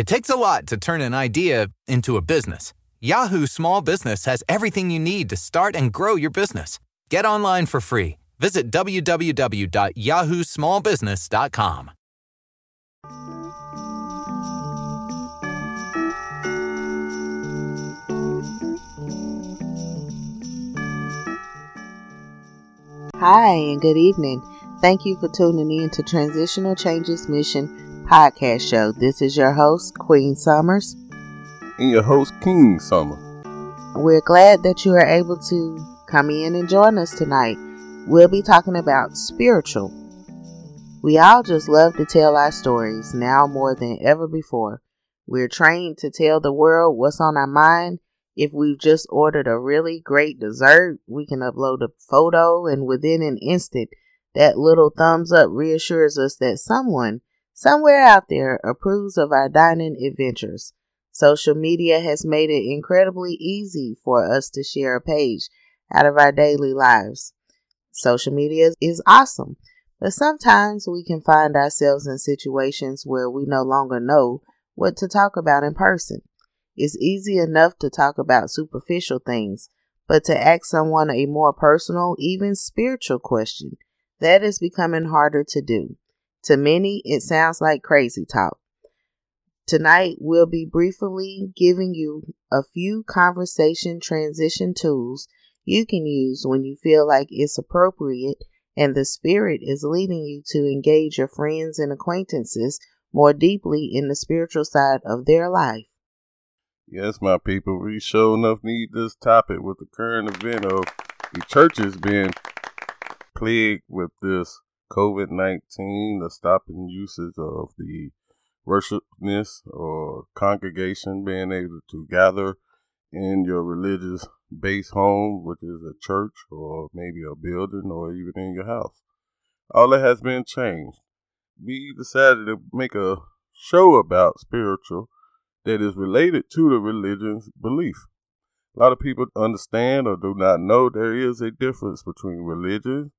It takes a lot to turn an idea into a business. Yahoo Small Business has everything you need to start and grow your business. Get online for free. Visit www.yahoosmallbusiness.com. Hi, and good evening. Thank you for tuning in to Transitional Changes Mission podcast show. This is your host, Queen Summers. And your host, King Summer. We're glad that you are able to come in and join us tonight. We'll be talking about spiritual. We all just love to tell our stories now more than ever before. We're trained to tell the world what's on our mind if we've just ordered a really great dessert, we can upload a photo, and within an instant, that little thumbs up reassures us that someone, somewhere out there, approves of our dining adventures. Social media has made it incredibly easy for us to share a page out of our daily lives. Social media is awesome, but sometimes we can find ourselves in situations where we no longer know what to talk about in person. It's easy enough to talk about superficial things, but to ask someone a more personal, even spiritual question, that is becoming harder to do. To many, it sounds like crazy talk. Tonight, we'll be briefly giving you a few conversation transition tools you can use when you feel like it's appropriate and the Spirit is leading you to engage your friends and acquaintances more deeply in the spiritual side of their life. Yes, my people, we sure enough need this topic with the current event of the churches being plagued with this COVID 19, the stopping usage of the worshipness or congregation being able to gather in your religious base home, which is a church or maybe a building or even in your house. All that has been changed. We decided to make a show about spiritual that is related to the religion's belief. A lot of people understand or do not know there is a difference between religion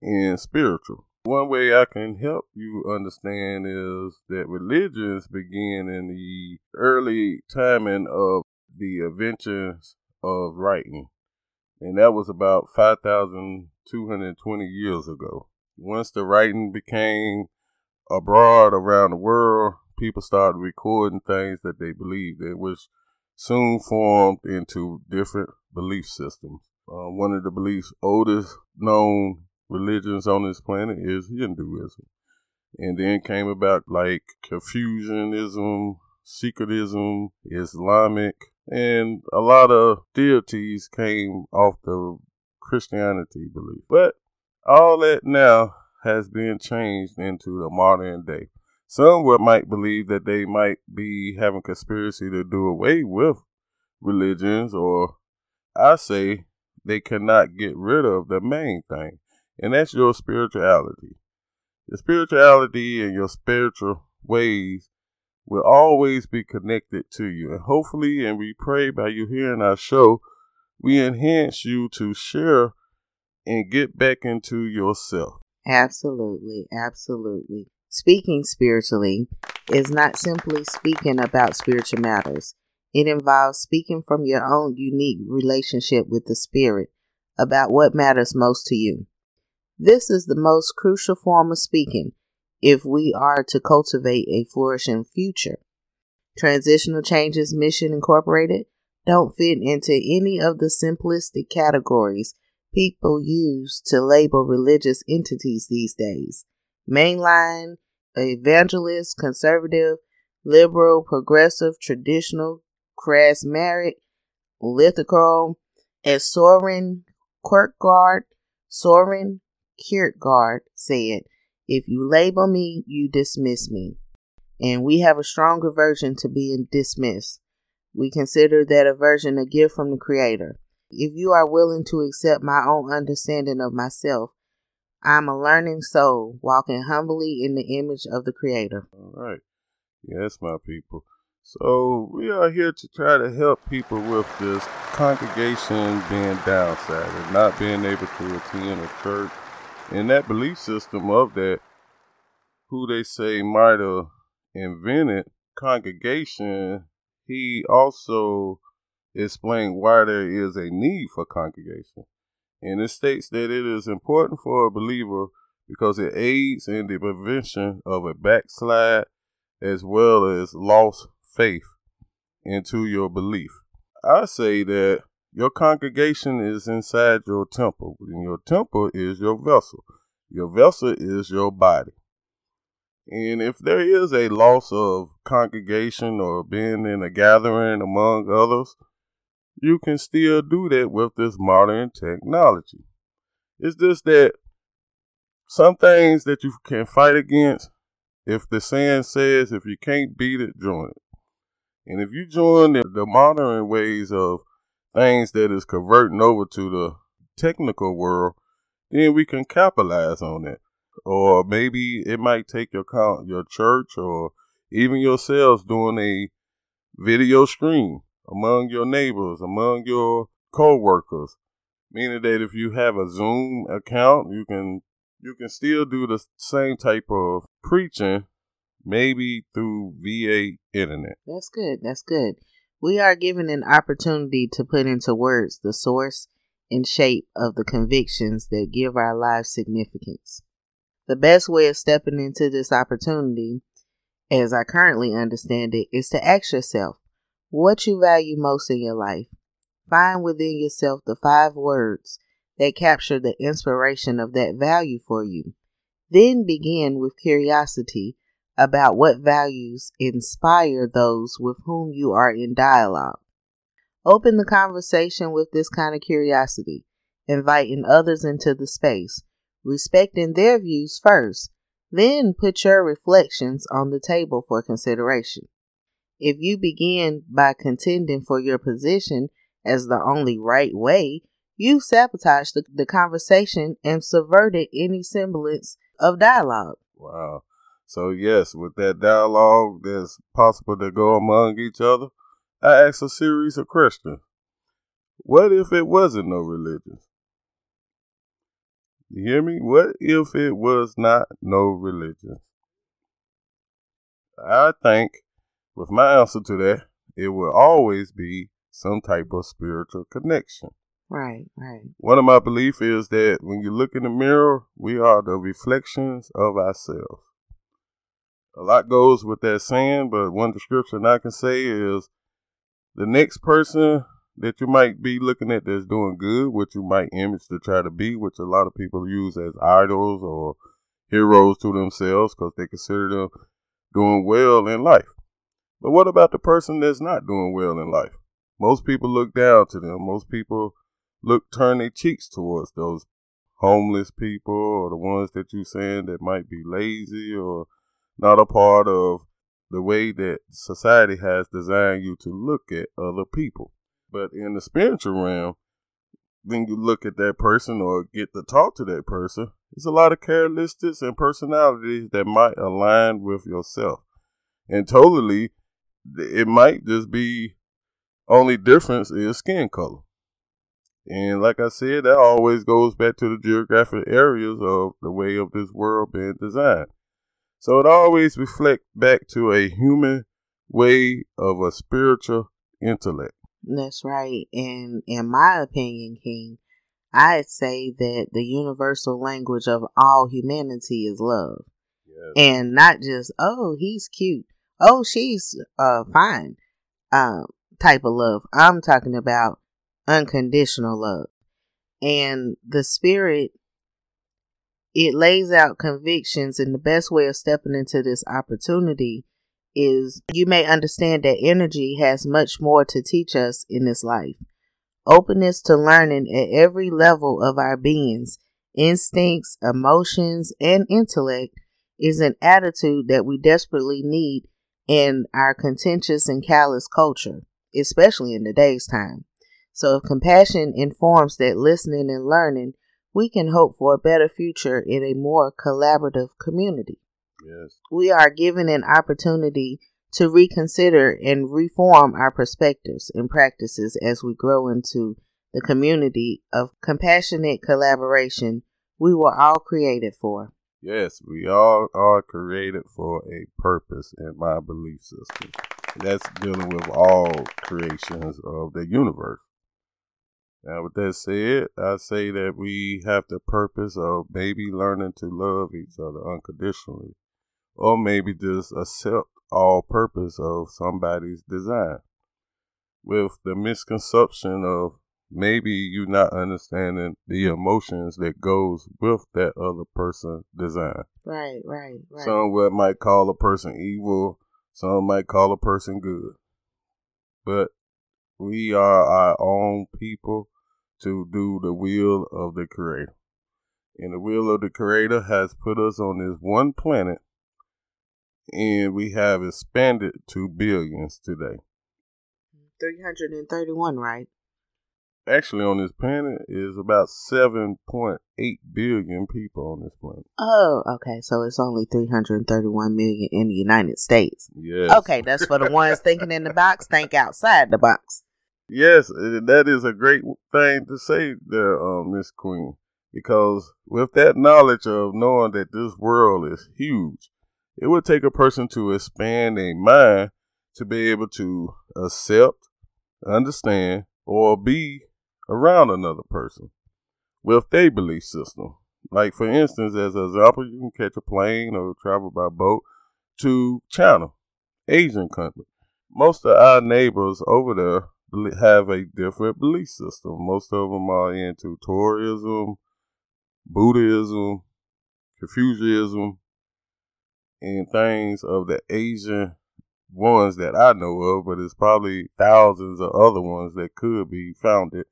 and spiritual. One way I can help you understand is that religions begin in the early timing of the inventions of writing, and that was about 5,220 years ago. Once the writing became abroad around the world, people started recording things that they believed in, which soon formed into different belief systems. Uh, one of the beliefs oldest known religions on this planet is Hinduism. And then came about like Confucianism, Secretism, Islamic, and a lot of deities came off the Christianity belief. But all that now has been changed into the modern day. Some might believe that they might be having conspiracy to do away with religions, or I say they cannot get rid of the main thing, and that's your spirituality. Your spirituality and your spiritual ways will always be connected to you. And hopefully, and we pray by you hearing our show, we enhance you to share and get back into yourself. Absolutely, absolutely. Speaking spiritually is not simply speaking about spiritual matters. It involves speaking from your own unique relationship with the Spirit about what matters most to you. This is the most crucial form of speaking if we are to cultivate a flourishing future. Transitional Changes Mission Incorporated don't fit into any of the simplistic categories people use to label religious entities these days mainline, evangelist, conservative, liberal, progressive, traditional, charismatic, lithical, as Soren Kierkegaard, Soren Kierkegaard said, if you label me, you dismiss me. And we have a stronger version to being dismissed. We consider that aversion a gift from the Creator. If you are willing to accept my own understanding of myself, I'm a learning soul walking humbly in the image of the Creator. All right. Yes, my people. So we are here to try to help people with this congregation being downside not being able to attend a church. And that belief system of that, who they say might have invented congregation, he also explained why there is a need for congregation. And it states that it is important for a believer because it aids in the prevention of a backslide as well as lost faith into your belief. I say that your congregation is inside your temple, and your temple is your vessel. Your vessel is your body. And if there is a loss of congregation or being in a gathering among others, you can still do that with this modern technology. It's just that some things that you can fight against, if the saying says, if you can't beat it, join it. And if you join the, the modern ways of things that is converting over to the technical world, then we can capitalize on it. Or maybe it might take your your church or even yourselves doing a video stream among your neighbors, among your co-workers. Meaning that if you have a Zoom account, you can you can still do the same type of preaching, maybe through VA internet. That's good. That's good. We are given an opportunity to put into words the source and shape of the convictions that give our lives significance. The best way of stepping into this opportunity, as I currently understand it, is to ask yourself what you value most in your life. Find within yourself the five words that capture the inspiration of that value for you. Then begin with curiosity about what values inspire those with whom you are in dialogue. Open the conversation with this kind of curiosity, inviting others into the space, respecting their views first, then put your reflections on the table for consideration. If you begin by contending for your position as the only right way, you sabotaged the, the conversation and subverted any semblance of dialogue. Wow. So yes, with that dialogue that's possible to go among each other, I ask a series of questions. What if it wasn't no religion? You hear me? What if it was not no religion? I think with my answer to that, it will always be some type of spiritual connection. Right, right. One of my beliefs is that when you look in the mirror, we are the reflections of ourselves a lot goes with that saying, but one description I can say is the next person that you might be looking at that's doing good, which you might image to try to be, which a lot of people use as idols or heroes to themselves because they consider them doing well in life. But what about the person that's not doing well in life? Most people look down to them. Most people look turn their cheeks towards those homeless people or the ones that you're saying that might be lazy or not a part of the way that society has designed you to look at other people. But in the spiritual realm, when you look at that person or get to talk to that person, there's a lot of characteristics and personalities that might align with yourself. And totally, it might just be only difference is skin color. And like I said, that always goes back to the geographic areas of the way of this world being designed. So it always reflects back to a human way of a spiritual intellect. That's right. And in my opinion, King, I'd say that the universal language of all humanity is love. Yes. And not just, oh, he's cute. Oh, she's uh fine. Um type of love. I'm talking about unconditional love. And the spirit it lays out convictions and the best way of stepping into this opportunity is you may understand that energy has much more to teach us in this life. Openness to learning at every level of our beings, instincts, emotions, and intellect is an attitude that we desperately need in our contentious and callous culture, especially in today's time. So if compassion informs that listening and learning we can hope for a better future in a more collaborative community. Yes. We are given an opportunity to reconsider and reform our perspectives and practices as we grow into the community of compassionate collaboration we were all created for. Yes, we all are created for a purpose in my belief system. That's dealing with all creations of the universe. Now, with that said, I say that we have the purpose of maybe learning to love each other unconditionally, or maybe just accept all purpose of somebody's design. With the misconception of maybe you not understanding the emotions that goes with that other person design. Right, right, right. Some what might call a person evil, some might call a person good. But we are our own people to do the will of the creator. And the will of the creator has put us on this one planet and we have expanded to billions today. 331, right? actually on this planet is about 7.8 billion people on this planet. Oh, okay. So it's only 331 million in the United States. Yes. Okay, that's for the ones thinking in the box, think outside the box. Yes, that is a great thing to say there, um, Miss Queen, because with that knowledge of knowing that this world is huge, it would take a person to expand their mind to be able to accept, understand, or be around another person with their belief system. Like for instance, as an example, you can catch a plane or travel by boat to China, Asian country. Most of our neighbors over there have a different belief system. Most of them are into tourism, Buddhism, Confucianism, and things of the Asian ones that I know of, but it's probably thousands of other ones that could be founded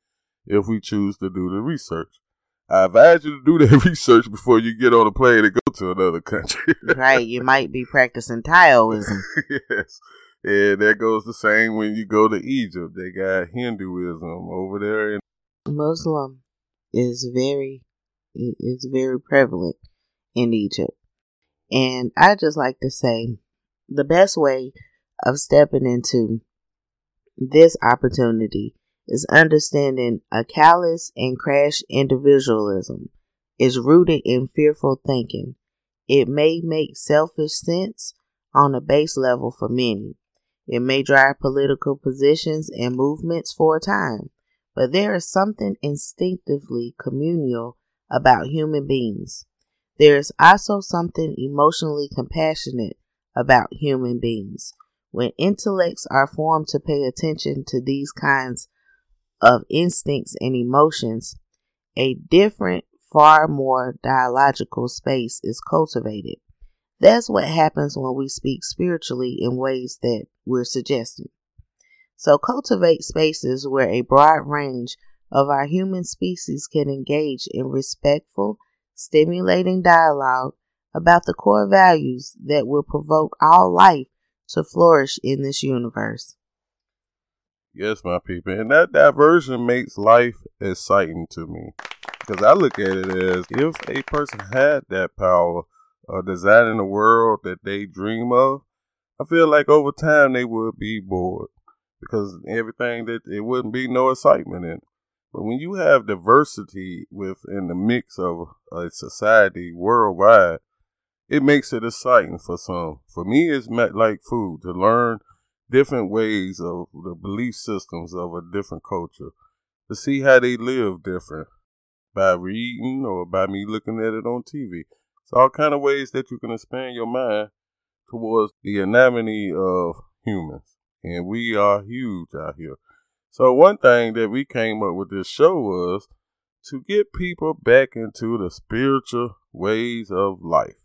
if we choose to do the research. I advise you to do that research before you get on a plane and go to another country. right, you might be practicing Taoism. yes. And that goes the same when you go to Egypt. They got Hinduism over there. Muslim is very is very prevalent in Egypt. And I just like to say the best way of stepping into this opportunity is understanding a callous and crash individualism is rooted in fearful thinking. It may make selfish sense on a base level for many. It may drive political positions and movements for a time, but there is something instinctively communal about human beings. There is also something emotionally compassionate about human beings. When intellects are formed to pay attention to these kinds of instincts and emotions, a different, far more dialogical space is cultivated. That's what happens when we speak spiritually in ways that we're suggesting. So, cultivate spaces where a broad range of our human species can engage in respectful, stimulating dialogue about the core values that will provoke all life to flourish in this universe. Yes, my people. And that diversion makes life exciting to me. Because I look at it as if a person had that power of designing a world that they dream of, I feel like over time they would be bored. Because everything that it wouldn't be no excitement in. But when you have diversity within the mix of a society worldwide, it makes it exciting for some. For me, it's like food to learn different ways of the belief systems of a different culture to see how they live different by reading or by me looking at it on TV. It's all kind of ways that you can expand your mind towards the anatomy of humans. And we are huge out here. So one thing that we came up with this show was to get people back into the spiritual ways of life.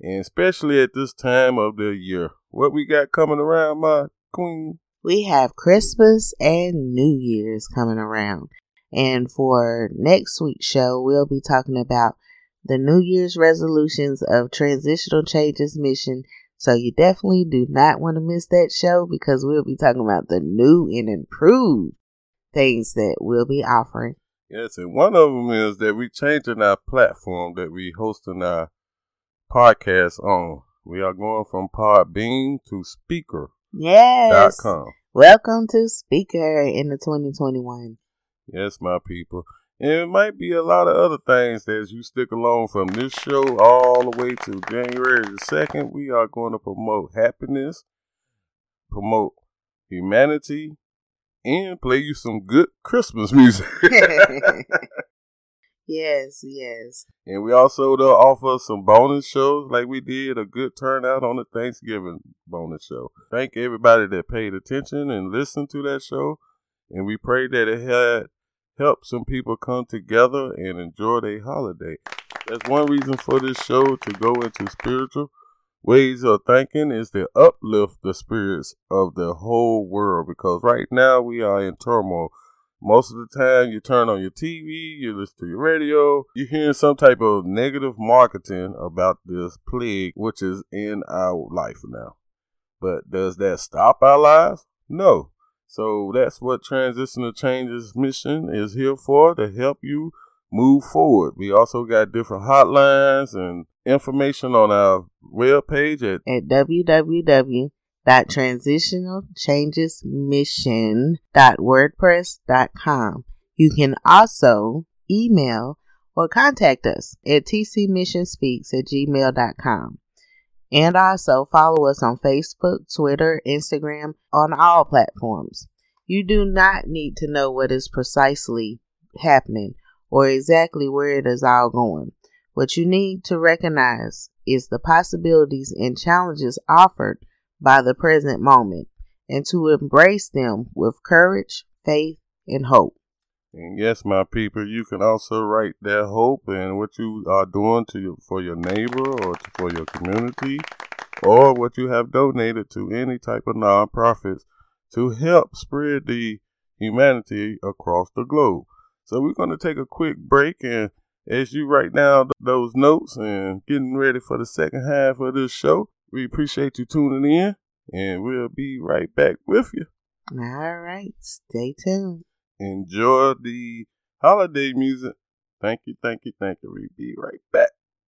And especially at this time of the year. What we got coming around, my queen? We have Christmas and New Year's coming around. And for next week's show, we'll be talking about the New Year's resolutions of Transitional Changes Mission. So you definitely do not want to miss that show because we'll be talking about the new and improved things that we'll be offering. Yes, and one of them is that we're changing our platform that we hosting our podcast on. We are going from Podbean to Spreaker. Yes. Welcome to Spreaker in the 2021. Yes, my people. And it might be a lot of other things as you stick along from this show all the way to January the 2nd. We are going to promote happiness, promote humanity, and play you some good Christmas music. yes, yes. And we also to offer some bonus shows like we did a good turnout on the Thanksgiving bonus show. Thank everybody that paid attention and listened to that show. And we pray that it had helped some people come together and enjoy their holiday. That's one reason for this show to go into spiritual ways of thinking is to uplift the spirits of the whole world because right now we are in turmoil. Most of the time, you turn on your TV, you listen to your radio, you're hearing some type of negative marketing about this plague, which is in our life now. But does that stop our lives? No. So that's what Transitional Changes mission is here for to help you move forward. We also got different hotlines and information on our webpage at, at www.transitionalchangesmission.wordpress.com. You can also email or contact us at tcmissionspeaks at gmail.com. And also follow us on Facebook, Twitter, Instagram, on all platforms. You do not need to know what is precisely happening or exactly where it is all going. What you need to recognize is the possibilities and challenges offered by the present moment and to embrace them with courage, faith, and hope. And yes, my people, you can also write that hope and what you are doing to you, for your neighbor or to, for your community, or what you have donated to any type of nonprofits to help spread the humanity across the globe. So we're going to take a quick break and as you write down those notes and getting ready for the second half of this show, we appreciate you tuning in and we'll be right back with you. All right. Stay tuned enjoy the holiday music. Thank you, thank you, thank you. We'll be right back.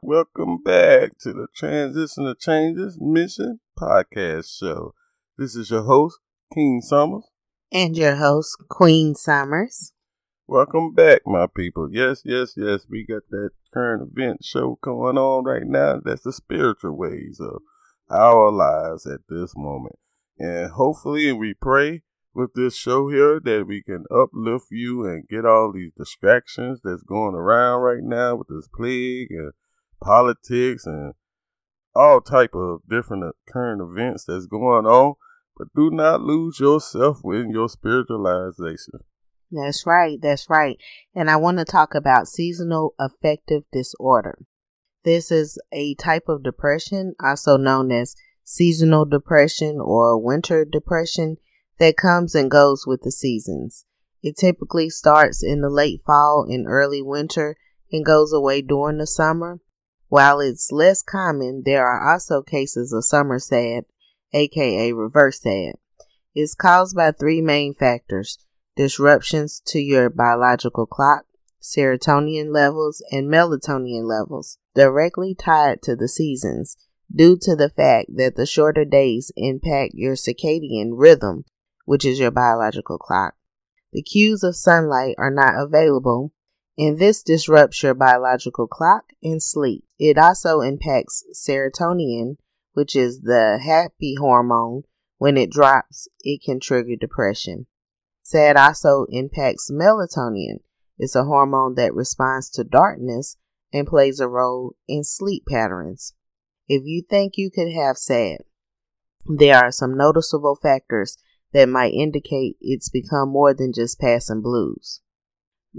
Welcome back to the Transition to Changes Mission Podcast Show. This is your host, King Summers. And your host, Queen Summers. Welcome back, my people. Yes, yes, yes. We got that current event show going on right now. That's the spiritual ways of our lives at this moment. And hopefully, we pray with this show here that we can uplift you and get all these distractions that's going around right now with this plague and politics and all type of different uh, current events that's going on. But do not lose yourself in your spiritualization. That's right. That's right. And I want to talk about seasonal affective disorder. This is a type of depression, also known as seasonal depression or winter depression, that comes and goes with the seasons. It typically starts in the late fall and early winter and goes away during the summer. While it's less common, there are also cases of summer sad, aka reverse sad. It's caused by three main factors disruptions to your biological clock, serotonin levels, and melatonin levels, directly tied to the seasons, due to the fact that the shorter days impact your circadian rhythm, which is your biological clock. The cues of sunlight are not available, and this disrupts your biological clock and sleep. It also impacts serotonin, which is the happy hormone. When it drops, it can trigger depression. SAD also impacts melatonin. It's a hormone that responds to darkness and plays a role in sleep patterns. If you think you could have SAD, there are some noticeable factors that might indicate it's become more than just passing blues.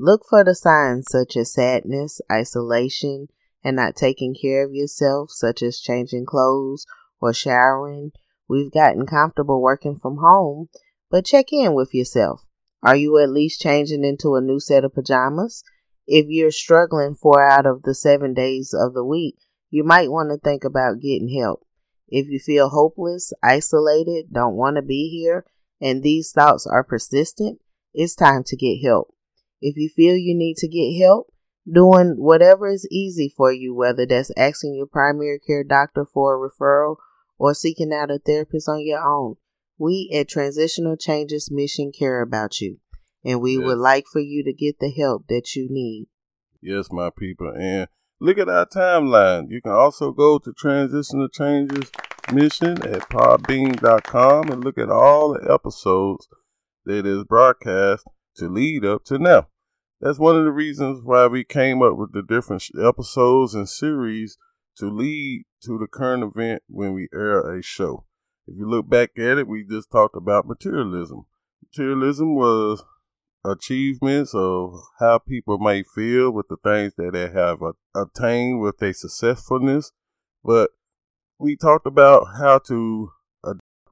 Look for the signs such as sadness, isolation, and not taking care of yourself, such as changing clothes or showering. We've gotten comfortable working from home, but check in with yourself. Are you at least changing into a new set of pajamas? If you're struggling four out of the seven days of the week, you might want to think about getting help. If you feel hopeless, isolated, don't want to be here, and these thoughts are persistent, it's time to get help. If you feel you need to get help, doing whatever is easy for you, whether that's asking your primary care doctor for a referral or seeking out a therapist on your own. We at Transitional Changes Mission care about you, and we yes. would like for you to get the help that you need. Yes, my people. And look at our timeline. You can also go to Transitional Changes Mission at podbean.com and look at all the episodes that is broadcast to lead up to now that's one of the reasons why we came up with the different episodes and series to lead to the current event when we air a show. If you look back at it, we just talked about materialism. Materialism was achievements of how people may feel with the things that they have attained with their successfulness, but we talked about how to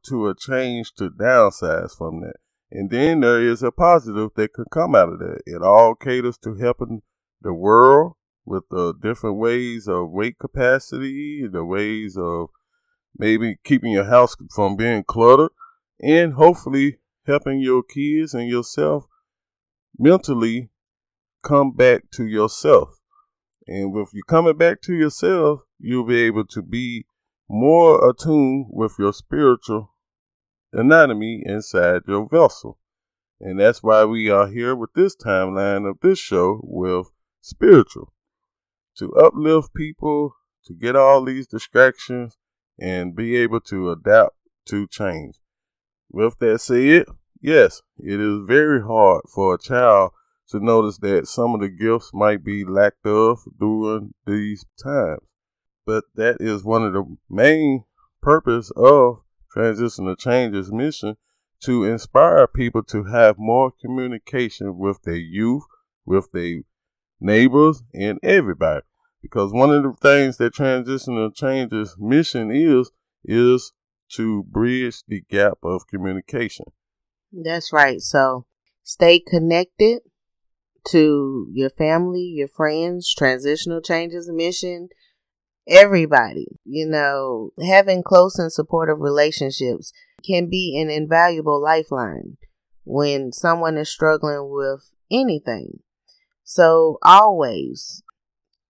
to a change to downsize from that. And then there is a positive that could come out of that. It all caters to helping the world with the different ways of weight capacity, the ways of maybe keeping your house from being cluttered, and hopefully helping your kids and yourself mentally come back to yourself. And if you're coming back to yourself, you'll be able to be more attuned with your spiritual anatomy inside your vessel. And that's why we are here with this timeline of this show with spiritual to uplift people, to get all these distractions, and be able to adapt to change. With that said, yes, it is very hard for a child to notice that some of the gifts might be lacked of during these times. But that is one of the main purpose of Transition to Change's mission to inspire people to have more communication with their youth, with their neighbors, and everybody. Because one of the things that transitional changes mission is is to bridge the gap of communication. That's right. So stay connected to your family, your friends, transitional changes mission, everybody. You know, having close and supportive relationships can be an invaluable lifeline when someone is struggling with anything. So always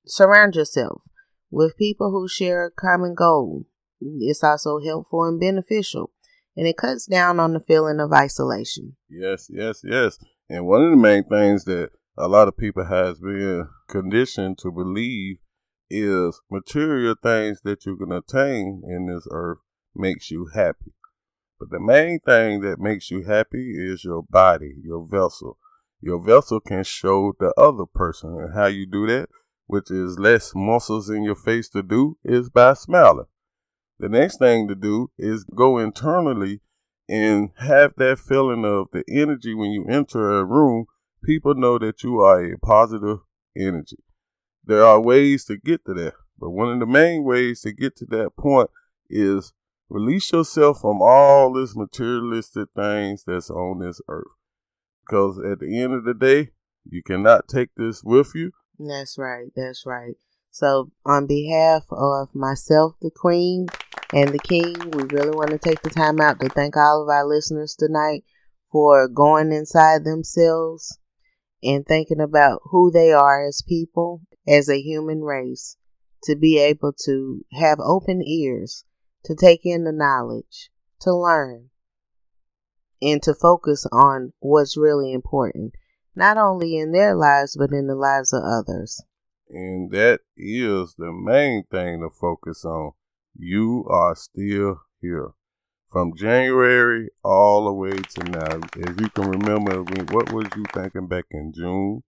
surround yourself with people who share a common goal. It's also helpful and beneficial, and it cuts down on the feeling of isolation. Yes, yes, yes. And one of the main things that a lot of people has been conditioned to believe is material things that you can attain in this earth makes you happy. But the main thing that makes you happy is your body, your vessel. Your vessel can show the other person. And how you do that, which is less muscles in your face to do, is by smiling. The next thing to do is go internally and have that feeling of the energy when you enter a room. People know that you are a positive energy. There are ways to get to that, but one of the main ways to get to that point is release yourself from all this materialistic things that's on this earth. Because at the end of the day, you cannot take this with you. That's right. That's right. So, on behalf of myself, the Queen, and the King, we really want to take the time out to thank all of our listeners tonight for going inside themselves and thinking about who they are as people, as a human race, to be able to have open ears, to take in the knowledge, to learn, and to focus on what's really important, not only in their lives, but in the lives of others. And that is the main thing to focus on. You are still here. From January all the way to now. As you can remember, what was you thinking back in June,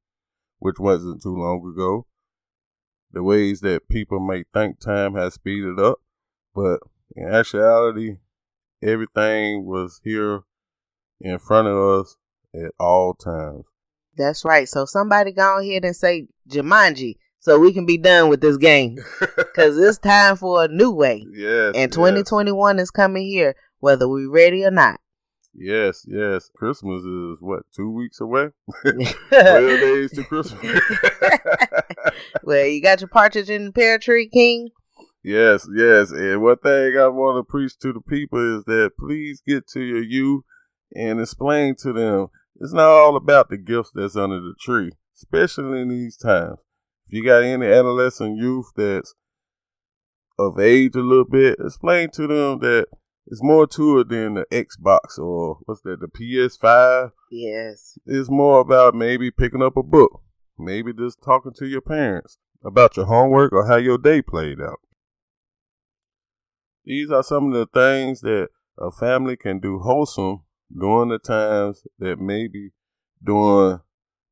which wasn't too long ago? The ways that people may think time has speeded up, but in actuality, everything was here in front of us at all times. That's right. So somebody go ahead and say Jumanji so we can be done with this game because it's time for a new way. Yes. And 2021 yes. is coming here, whether we're ready or not. Yes, yes. Christmas is what two weeks away. Twelve days to Christmas. well, you got your partridge in the pear tree, King. Yes, yes. And one thing I want to preach to the people is that please get to your youth and explain to them it's not all about the gifts that's under the tree, especially in these times. If you got any adolescent youth that's of age a little bit, explain to them that it's more to it than the Xbox or what's that, the PS5. Yes. It's more about maybe picking up a book, maybe just talking to your parents about your homework or how your day played out. These are some of the things that a family can do wholesome during the times that maybe during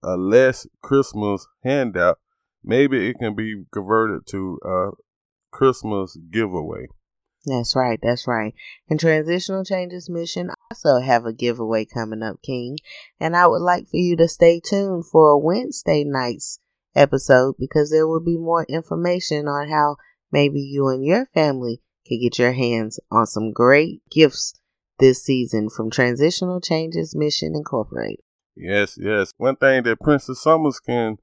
a less Christmas handout maybe it can be converted to a Christmas giveaway. That's right, that's right. And Transitional Changes Mission also have a giveaway coming up, King. And I would like for you to stay tuned for a Wednesday night's episode because there will be more information on how maybe you and your family can get your hands on some great gifts this season from Transitional Changes Mission Incorporated. Yes, yes. One thing that Princess Summers can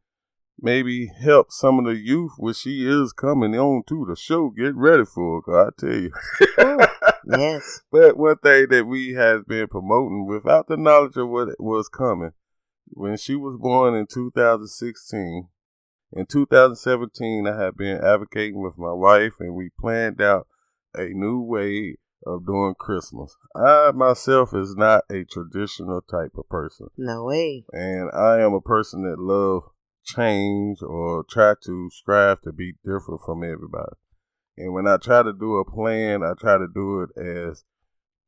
maybe help some of the youth when she is coming on to the show. Get ready for it, I tell you. yes. But one thing that we has been promoting without the knowledge of what was coming, when she was born in 2016, in 2017, I have been advocating with my wife, and we planned out a new way of doing Christmas. I myself is not a traditional type of person. No way. And I am a person that love change or try to strive to be different from everybody. And when I try to do a plan, I try to do it as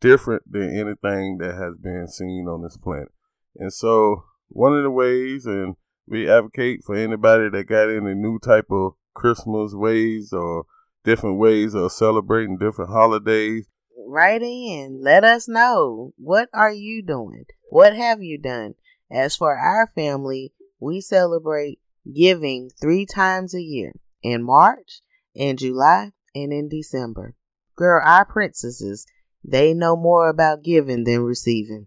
different than anything that has been seen on this planet. And so one of the ways, and we advocate for anybody that got any new type of Christmas ways or different ways of celebrating different holidays. Write in. Let us know. What are you doing? What have you done? As for our family, we celebrate giving three times a year. in March, in July, and in December. Girl, our princesses, they know more about giving than receiving.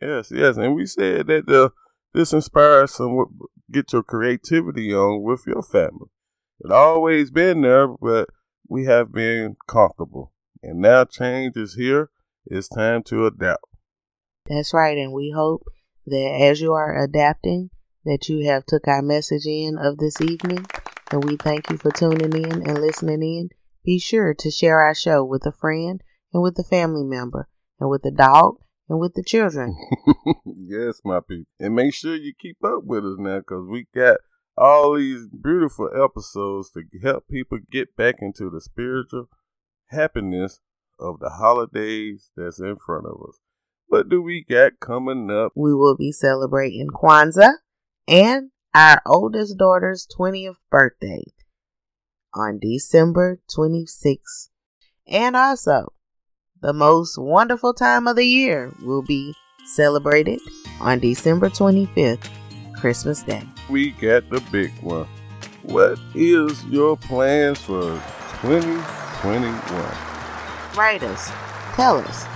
Yes, yes, and we said that uh, this inspires some get your creativity on with your family. It always been there, but we have been comfortable, and now change is here. It's time to adapt. That's right, and we hope that as you are adapting, that you have took our message in of this evening, and we thank you for tuning in and listening in. Be sure to share our show with a friend and with a family member and with the dog and with the children. yes, my people. And make sure you keep up with us now because we got all these beautiful episodes to help people get back into the spiritual happiness of the holidays that's in front of us. What do we got coming up? We will be celebrating Kwanzaa and our oldest daughter's 20th birthday on December 26th. And also, the most wonderful time of the year will be celebrated on December 25th, Christmas Day. We got the big one. What is your plans for 2021? Write us. Tell us.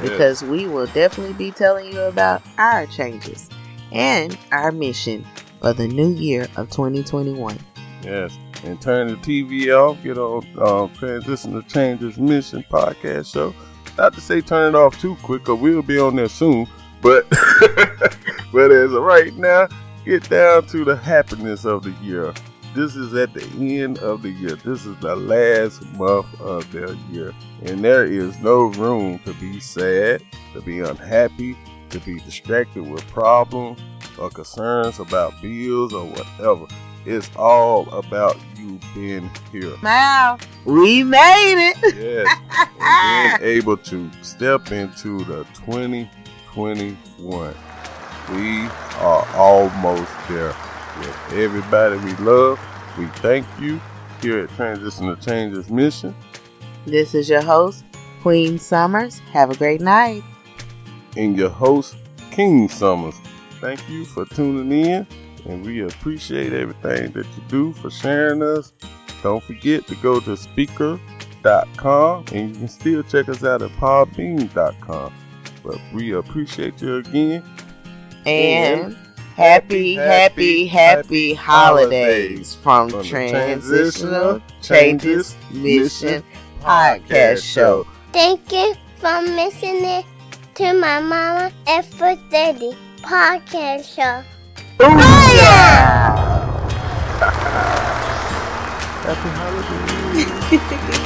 Because we will definitely be telling you about our changes and our mission for the new year of 2021. Yes. And turn the TV off, get on uh, Transition to Changes Mission podcast show not to say turn it off too quick, because we'll be on there soon. But but as of right now, get down to the happiness of the year. This is at the end of the year. This is the last month of the year. And there is no room to be sad, to be unhappy, to be distracted with problems or concerns about bills or whatever. It's all about you being here. Wow, we made it. Yes. and being able to step into the 2021. We are almost there. With everybody we love, we thank you here at Transition to Changes Mission. This is your host, Queen Summers. Have a great night. And your host, King Summers. Thank you for tuning in and we appreciate everything that you do for sharing us. Don't forget to go to Spreaker.com and you can still check us out at podbean.com. But we appreciate you again. And, happy, happy, happy, happy holidays from, from Transitional Changes Mission Podcast Show. Thank you for listening to my mama and for daddy podcast show. Oh yeah! Oh, Happy holidays.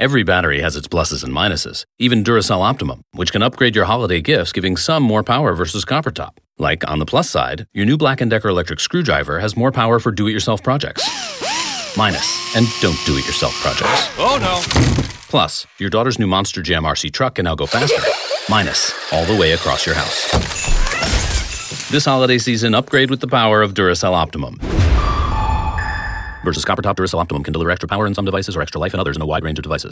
Every battery has its pluses and minuses, even Duracell Optimum, which can upgrade your holiday gifts, giving some more power versus copper top. Like on the plus side, your new Black & Decker electric screwdriver has more power for do-it-yourself projects. Minus, and don't do-it-yourself projects. Oh no. Plus, your daughter's new Monster Jam RC truck can now go faster. Minus, all the way across your house. This holiday season, upgrade with the power of Duracell Optimum versus copper top Duracell Optimum can deliver extra power in some devices or extra life in others in a wide range of devices.